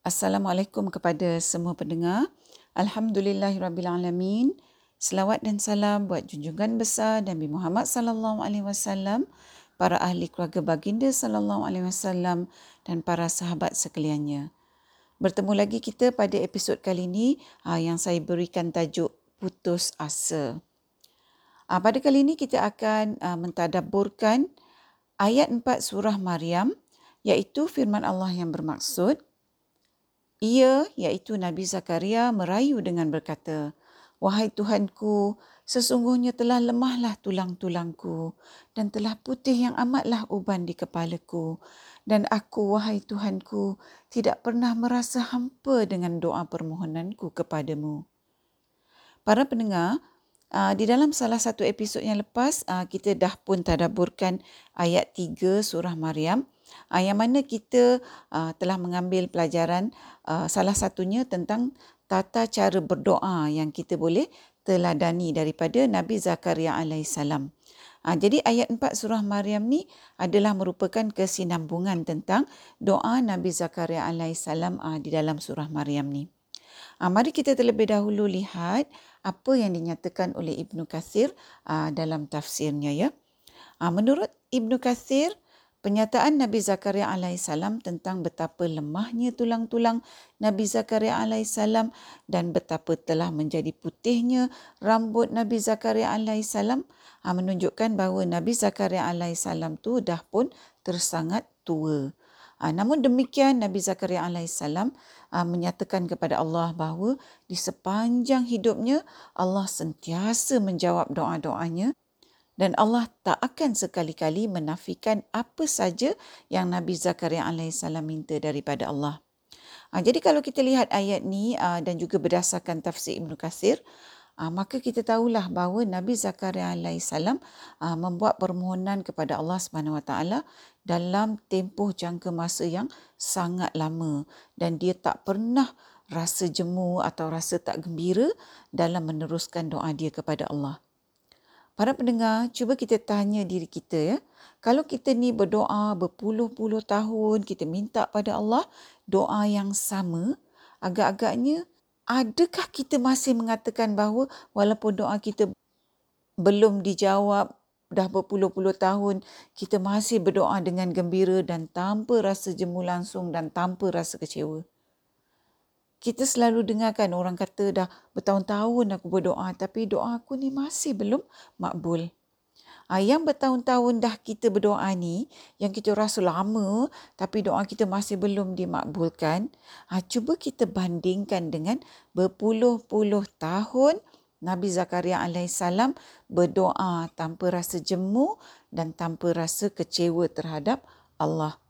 Assalamualaikum kepada semua pendengar. Alhamdulillahirabbilalamin. Selawat dan salam buat junjungan besar Nabi Muhammad sallallahu alaihi wasallam, para ahli keluarga baginda sallallahu alaihi wasallam dan para sahabat sekaliannya. Bertemu lagi kita pada episod kali ini ah, yang saya berikan tajuk putus asa. Ah, pada kali ini kita akan ah, mentadabburkan ayat 4 surah Maryam iaitu firman Allah yang bermaksud ia, iaitu Nabi Zakaria, merayu dengan berkata, Wahai Tuhanku, sesungguhnya telah lemahlah tulang-tulangku dan telah putih yang amatlah uban di kepalaku. Dan aku, wahai Tuhanku, tidak pernah merasa hampa dengan doa permohonanku kepadamu. Para pendengar, di dalam salah satu episod yang lepas, kita dah pun tadaburkan ayat 3 surah Maryam uh, yang mana kita uh, telah mengambil pelajaran uh, salah satunya tentang tata cara berdoa yang kita boleh teladani daripada Nabi Zakaria alaihissalam. Uh, jadi ayat 4 surah Maryam ni adalah merupakan kesinambungan tentang doa Nabi Zakaria alaihissalam uh, di dalam surah Maryam ni. Uh, mari kita terlebih dahulu lihat apa yang dinyatakan oleh Ibnu Kathir uh, dalam tafsirnya ya. Uh, menurut Ibnu Kathir, Penyataan Nabi Zakaria alaihissalam tentang betapa lemahnya tulang-tulang Nabi Zakaria alaihissalam dan betapa telah menjadi putihnya rambut Nabi Zakaria alaihissalam ah, menunjukkan bahawa Nabi Zakaria alaihissalam tu dah pun tersangat tua. Ah, namun demikian Nabi Zakaria alaihissalam ah, menyatakan kepada Allah bahawa di sepanjang hidupnya Allah sentiasa menjawab doa-doanya dan Allah tak akan sekali-kali menafikan apa saja yang Nabi Zakaria alaihissalam minta daripada Allah. Ha, jadi kalau kita lihat ayat ni uh, dan juga berdasarkan tafsir Ibn Qasir, uh, maka kita tahulah bahawa Nabi Zakaria uh, membuat permohonan kepada Allah Taala dalam tempoh jangka masa yang sangat lama dan dia tak pernah rasa jemu atau rasa tak gembira dalam meneruskan doa dia kepada Allah. Para pendengar, cuba kita tanya diri kita ya. Kalau kita ni berdoa berpuluh-puluh tahun, kita minta pada Allah doa yang sama, agak-agaknya adakah kita masih mengatakan bahawa walaupun doa kita belum dijawab dah berpuluh-puluh tahun, kita masih berdoa dengan gembira dan tanpa rasa jemu langsung dan tanpa rasa kecewa kita selalu dengarkan orang kata dah bertahun-tahun aku berdoa tapi doa aku ni masih belum makbul. Ha, yang bertahun-tahun dah kita berdoa ni, yang kita rasa lama tapi doa kita masih belum dimakbulkan, ha, cuba kita bandingkan dengan berpuluh-puluh tahun Nabi Zakaria alaihissalam berdoa tanpa rasa jemu dan tanpa rasa kecewa terhadap Allah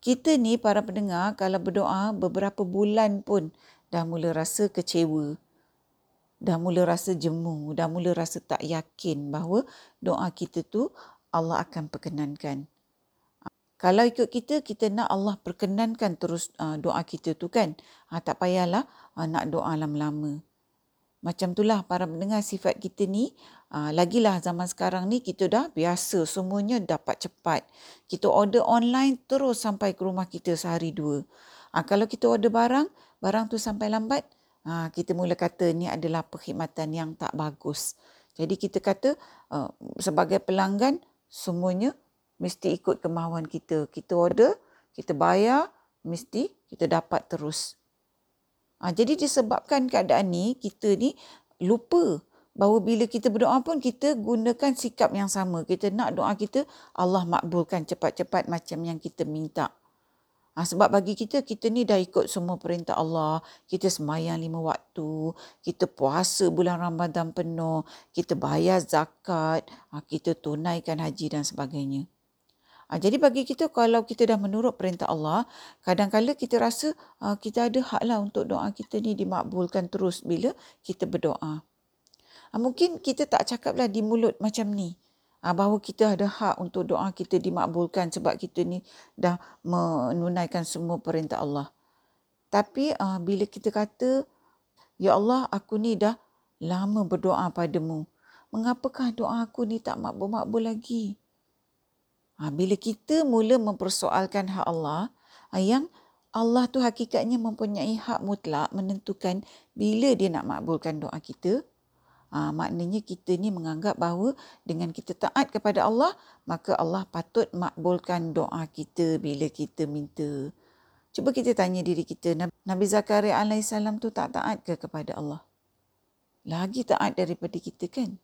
kita ni para pendengar kalau berdoa beberapa bulan pun dah mula rasa kecewa. Dah mula rasa jemu, dah mula rasa tak yakin bahawa doa kita tu Allah akan perkenankan. Kalau ikut kita, kita nak Allah perkenankan terus uh, doa kita tu kan. Ha, tak payahlah uh, nak doa lama-lama. Macam itulah para pendengar sifat kita ni. Uh, lagilah zaman sekarang ni kita dah biasa semuanya dapat cepat. Kita order online terus sampai ke rumah kita sehari dua. Uh, kalau kita order barang, barang tu sampai lambat, uh, kita mula kata ni adalah perkhidmatan yang tak bagus. Jadi kita kata uh, sebagai pelanggan semuanya mesti ikut kemahuan kita. Kita order, kita bayar, mesti kita dapat terus. Ha, jadi disebabkan keadaan ni, kita ni lupa bahawa bila kita berdoa pun kita gunakan sikap yang sama. Kita nak doa kita Allah makbulkan cepat-cepat macam yang kita minta. Ha, sebab bagi kita, kita ni dah ikut semua perintah Allah. Kita semayang lima waktu. Kita puasa bulan Ramadan penuh. Kita bayar zakat. Ha, kita tunaikan haji dan sebagainya. Ha, jadi bagi kita kalau kita dah menurut perintah Allah, kadang-kadang kita rasa uh, kita ada hak lah untuk doa kita ni dimakbulkan terus bila kita berdoa. Ha, mungkin kita tak cakaplah di mulut macam ni. Ha, bahawa kita ada hak untuk doa kita dimakbulkan sebab kita ni dah menunaikan semua perintah Allah. Tapi uh, bila kita kata, Ya Allah aku ni dah lama berdoa padamu. Mengapakah doa aku ni tak makbul-makbul lagi? Ha, bila kita mula mempersoalkan hak Allah, yang Allah tu hakikatnya mempunyai hak mutlak menentukan bila dia nak makbulkan doa kita. Ha, maknanya kita ni menganggap bahawa dengan kita taat kepada Allah, maka Allah patut makbulkan doa kita bila kita minta. Cuba kita tanya diri kita, Nabi Zakaria AS tu tak taat ke kepada Allah? Lagi taat daripada kita kan?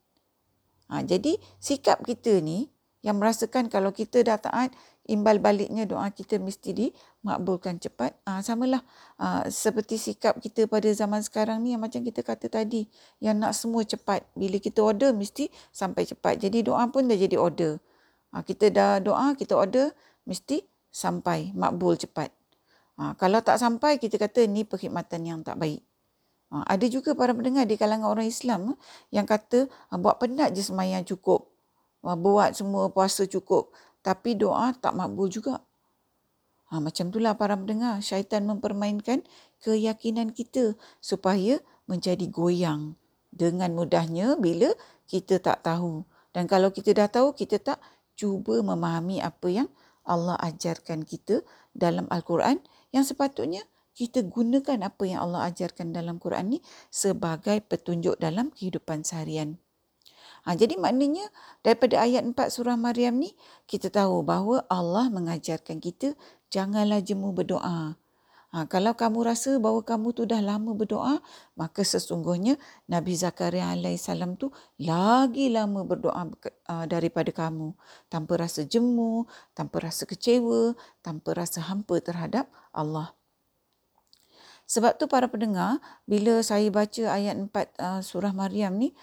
Ha, jadi sikap kita ni yang merasakan kalau kita dah taat, imbal baliknya doa kita mesti dimakbulkan cepat. Ha, samalah ha, seperti sikap kita pada zaman sekarang ni yang macam kita kata tadi. Yang nak semua cepat. Bila kita order mesti sampai cepat. Jadi doa pun dah jadi order. Ha, kita dah doa, kita order mesti sampai makbul cepat. Ha, kalau tak sampai kita kata ni perkhidmatan yang tak baik. Ha, ada juga para pendengar di kalangan orang Islam yang kata buat penat je semayang cukup. Buat semua puasa cukup tapi doa tak makbul juga. Ha, macam itulah para pendengar, syaitan mempermainkan keyakinan kita supaya menjadi goyang dengan mudahnya bila kita tak tahu. Dan kalau kita dah tahu, kita tak cuba memahami apa yang Allah ajarkan kita dalam Al-Quran yang sepatutnya kita gunakan apa yang Allah ajarkan dalam Quran ni sebagai petunjuk dalam kehidupan seharian. Ha, jadi maknanya daripada ayat 4 surah Maryam ni kita tahu bahawa Allah mengajarkan kita janganlah jemu berdoa. Ha, kalau kamu rasa bahawa kamu tu dah lama berdoa, maka sesungguhnya Nabi Zakaria AS tu lagi lama berdoa uh, daripada kamu. Tanpa rasa jemu, tanpa rasa kecewa, tanpa rasa hampa terhadap Allah. Sebab tu para pendengar, bila saya baca ayat 4 uh, surah Maryam ni,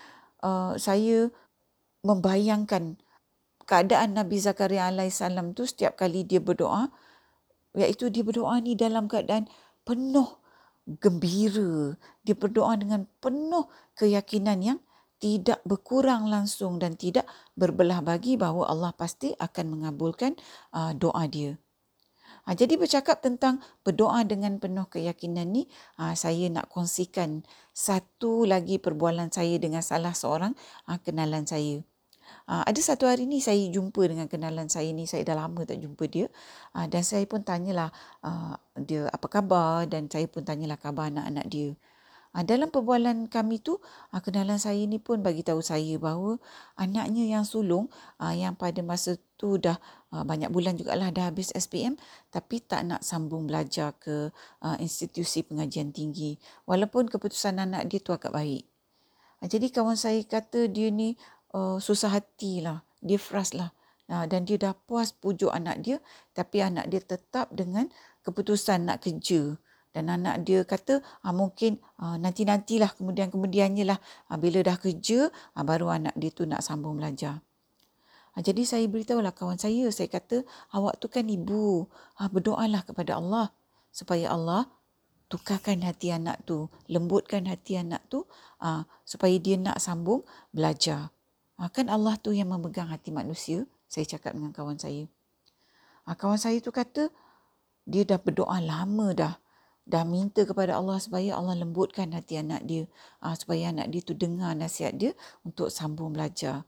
uh, saya membayangkan keadaan Nabi Zakaria alaihissalam tu setiap kali dia berdoa iaitu dia berdoa ni dalam keadaan penuh gembira dia berdoa dengan penuh keyakinan yang tidak berkurang langsung dan tidak berbelah bagi bahawa Allah pasti akan mengabulkan uh, doa dia. Ha, jadi bercakap tentang berdoa dengan penuh keyakinan ni, ha, saya nak kongsikan satu lagi perbualan saya dengan salah seorang ha, kenalan saya. Ha, ada satu hari ni saya jumpa dengan kenalan saya ni, saya dah lama tak jumpa dia. Ha, dan saya pun tanyalah uh, dia apa khabar dan saya pun tanyalah khabar anak-anak dia. Ha, dalam perbualan kami tu, ha, kenalan saya ni pun bagi tahu saya bahawa anaknya yang sulung ha, yang pada masa tu dah ha, banyak bulan jugalah dah habis SPM tapi tak nak sambung belajar ke ha, institusi pengajian tinggi walaupun keputusan anak dia tu agak baik. Ha, jadi kawan saya kata dia ni uh, susah hati lah, dia frust lah. Ha, dan dia dah puas pujuk anak dia tapi anak dia tetap dengan keputusan nak kerja dan anak dia kata ah, mungkin ah, nanti-nantilah kemudian-kemudiannya lah ah, bila dah kerja ah, baru anak dia tu nak sambung belajar. Ah, jadi saya beritahulah kawan saya, saya kata awak tu kan ibu, ah, berdoalah kepada Allah supaya Allah tukarkan hati anak tu, lembutkan hati anak tu ah, supaya dia nak sambung belajar. Ah, kan Allah tu yang memegang hati manusia, saya cakap dengan kawan saya. Ah, kawan saya tu kata dia dah berdoa lama dah dah minta kepada Allah supaya Allah lembutkan hati anak dia uh, supaya anak dia tu dengar nasihat dia untuk sambung belajar.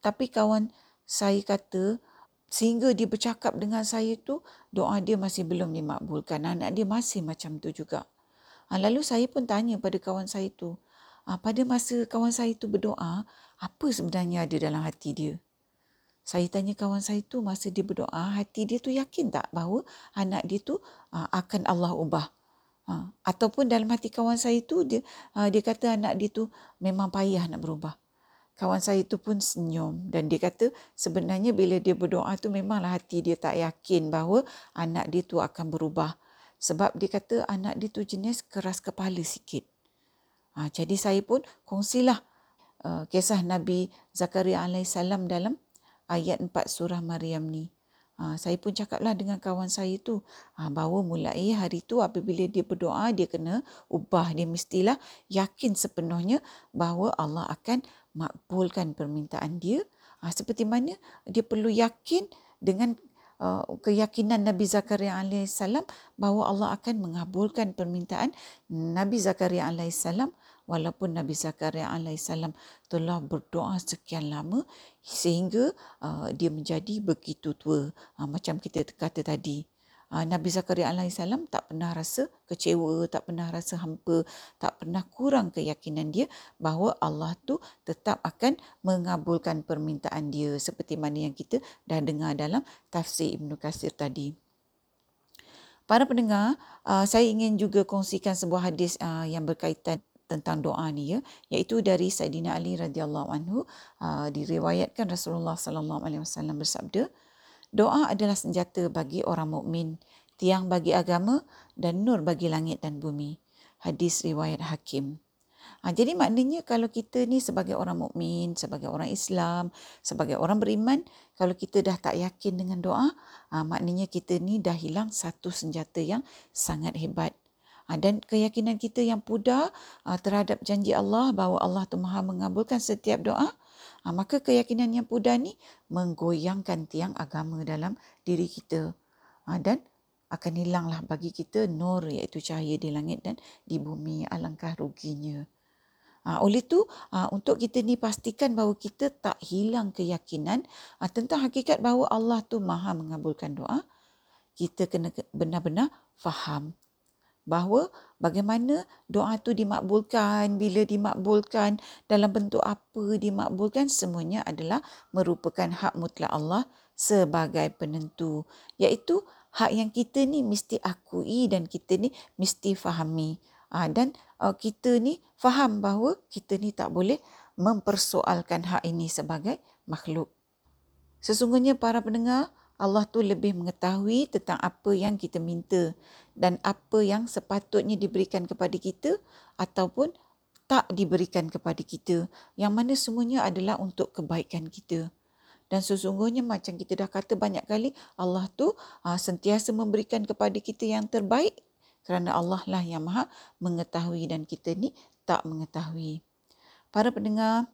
Tapi kawan saya kata sehingga dia bercakap dengan saya tu doa dia masih belum dimakbulkan. Anak dia masih macam tu juga. Uh, lalu saya pun tanya pada kawan saya tu, uh, pada masa kawan saya tu berdoa, apa sebenarnya ada dalam hati dia? Saya tanya kawan saya tu masa dia berdoa hati dia tu yakin tak bahawa anak dia tu uh, akan Allah ubah? Uh, ataupun dalam hati kawan saya tu dia uh, dia kata anak dia tu memang payah nak berubah. Kawan saya tu pun senyum dan dia kata sebenarnya bila dia berdoa tu memanglah hati dia tak yakin bahawa anak dia tu akan berubah. Sebab dia kata anak dia tu jenis keras kepala sikit. Uh, jadi saya pun kongsilah uh, kisah Nabi Zakaria alaihissalam dalam ayat 4 surah Maryam ni. Ha, saya pun cakaplah dengan kawan saya tu ha, bahawa mulai hari tu apabila dia berdoa dia kena ubah. Dia mestilah yakin sepenuhnya bahawa Allah akan makbulkan permintaan dia. Ha, seperti mana dia perlu yakin dengan uh, keyakinan Nabi Zakaria alaihissalam bahawa Allah akan mengabulkan permintaan Nabi Zakaria alaihissalam walaupun Nabi Zakaria alaihissalam telah berdoa sekian lama sehingga uh, dia menjadi begitu tua uh, macam kita kata tadi uh, Nabi Zakaria alaihissalam tak pernah rasa kecewa, tak pernah rasa hampa, tak pernah kurang keyakinan dia bahawa Allah tu tetap akan mengabulkan permintaan dia seperti mana yang kita dah dengar dalam tafsir Ibnu Kasir tadi. Para pendengar, uh, saya ingin juga kongsikan sebuah hadis uh, yang berkaitan tentang doa ni ya. Iaitu dari Saidina Ali radhiyallahu anhu uh, diriwayatkan Rasulullah sallallahu alaihi wasallam bersabda doa adalah senjata bagi orang mukmin tiang bagi agama dan nur bagi langit dan bumi. Hadis riwayat Hakim. Ha, jadi maknanya kalau kita ni sebagai orang mukmin, sebagai orang Islam, sebagai orang beriman, kalau kita dah tak yakin dengan doa, ha, maknanya kita ni dah hilang satu senjata yang sangat hebat. Ha, dan keyakinan kita yang pudar ha, terhadap janji Allah bahawa Allah tu maha mengabulkan setiap doa, ha, maka keyakinan yang pudar ni menggoyangkan tiang agama dalam diri kita. Dan akan hilanglah bagi kita nur iaitu cahaya di langit dan di bumi. Alangkah ruginya. Ha, oleh itu, ha, untuk kita ni pastikan bahawa kita tak hilang keyakinan ha, tentang hakikat bahawa Allah tu maha mengabulkan doa, kita kena benar-benar faham bahawa bagaimana doa tu dimakbulkan, bila dimakbulkan, dalam bentuk apa dimakbulkan, semuanya adalah merupakan hak mutlak Allah sebagai penentu. Iaitu hak yang kita ni mesti akui dan kita ni mesti fahami. Ha, dan uh, kita ni faham bahawa kita ni tak boleh mempersoalkan hak ini sebagai makhluk. Sesungguhnya para pendengar, Allah tu lebih mengetahui tentang apa yang kita minta dan apa yang sepatutnya diberikan kepada kita ataupun tak diberikan kepada kita. Yang mana semuanya adalah untuk kebaikan kita. Dan sesungguhnya macam kita dah kata banyak kali, Allah tu uh, sentiasa memberikan kepada kita yang terbaik kerana Allah lah yang maha mengetahui dan kita ni tak mengetahui. Para pendengar,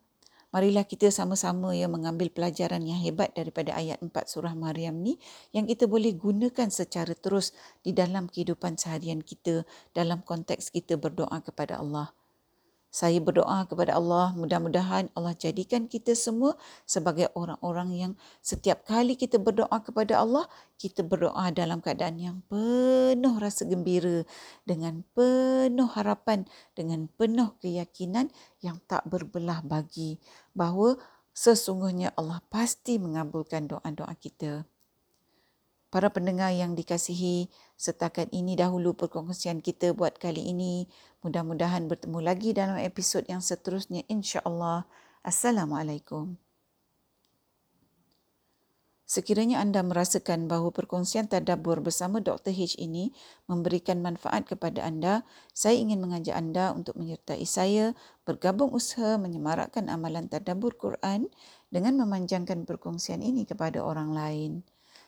marilah kita sama-sama ya mengambil pelajaran yang hebat daripada ayat 4 surah Maryam ni yang kita boleh gunakan secara terus di dalam kehidupan seharian kita dalam konteks kita berdoa kepada Allah. Saya berdoa kepada Allah, mudah-mudahan Allah jadikan kita semua sebagai orang-orang yang setiap kali kita berdoa kepada Allah, kita berdoa dalam keadaan yang penuh rasa gembira, dengan penuh harapan, dengan penuh keyakinan yang tak berbelah bagi bahawa sesungguhnya Allah pasti mengabulkan doa-doa kita. Para pendengar yang dikasihi, setakat ini dahulu perkongsian kita buat kali ini. Mudah-mudahan bertemu lagi dalam episod yang seterusnya insya-Allah. Assalamualaikum. Sekiranya anda merasakan bahawa perkongsian tadabbur bersama Dr. H ini memberikan manfaat kepada anda, saya ingin mengajak anda untuk menyertai saya bergabung usaha menyemarakkan amalan tadabbur Quran dengan memanjangkan perkongsian ini kepada orang lain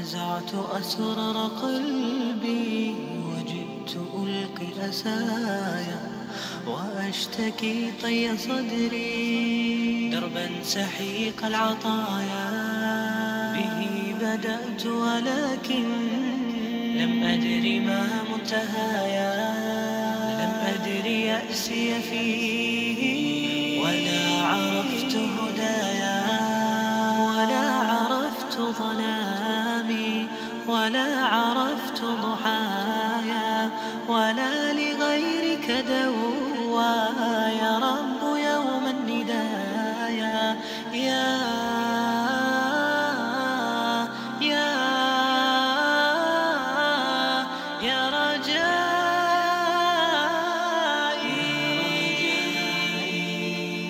نزعت أسرار قلبي وجئت ألقي أسايا وأشتكي طي صدري دربا سحيق العطايا به بدأت ولكن لم أدري ما منتهايا لم أدري يأسي فيه ولا عرفت هدايا ولا عرفت ظلامي ولا عرفت ضحايا ولا لغيرك دور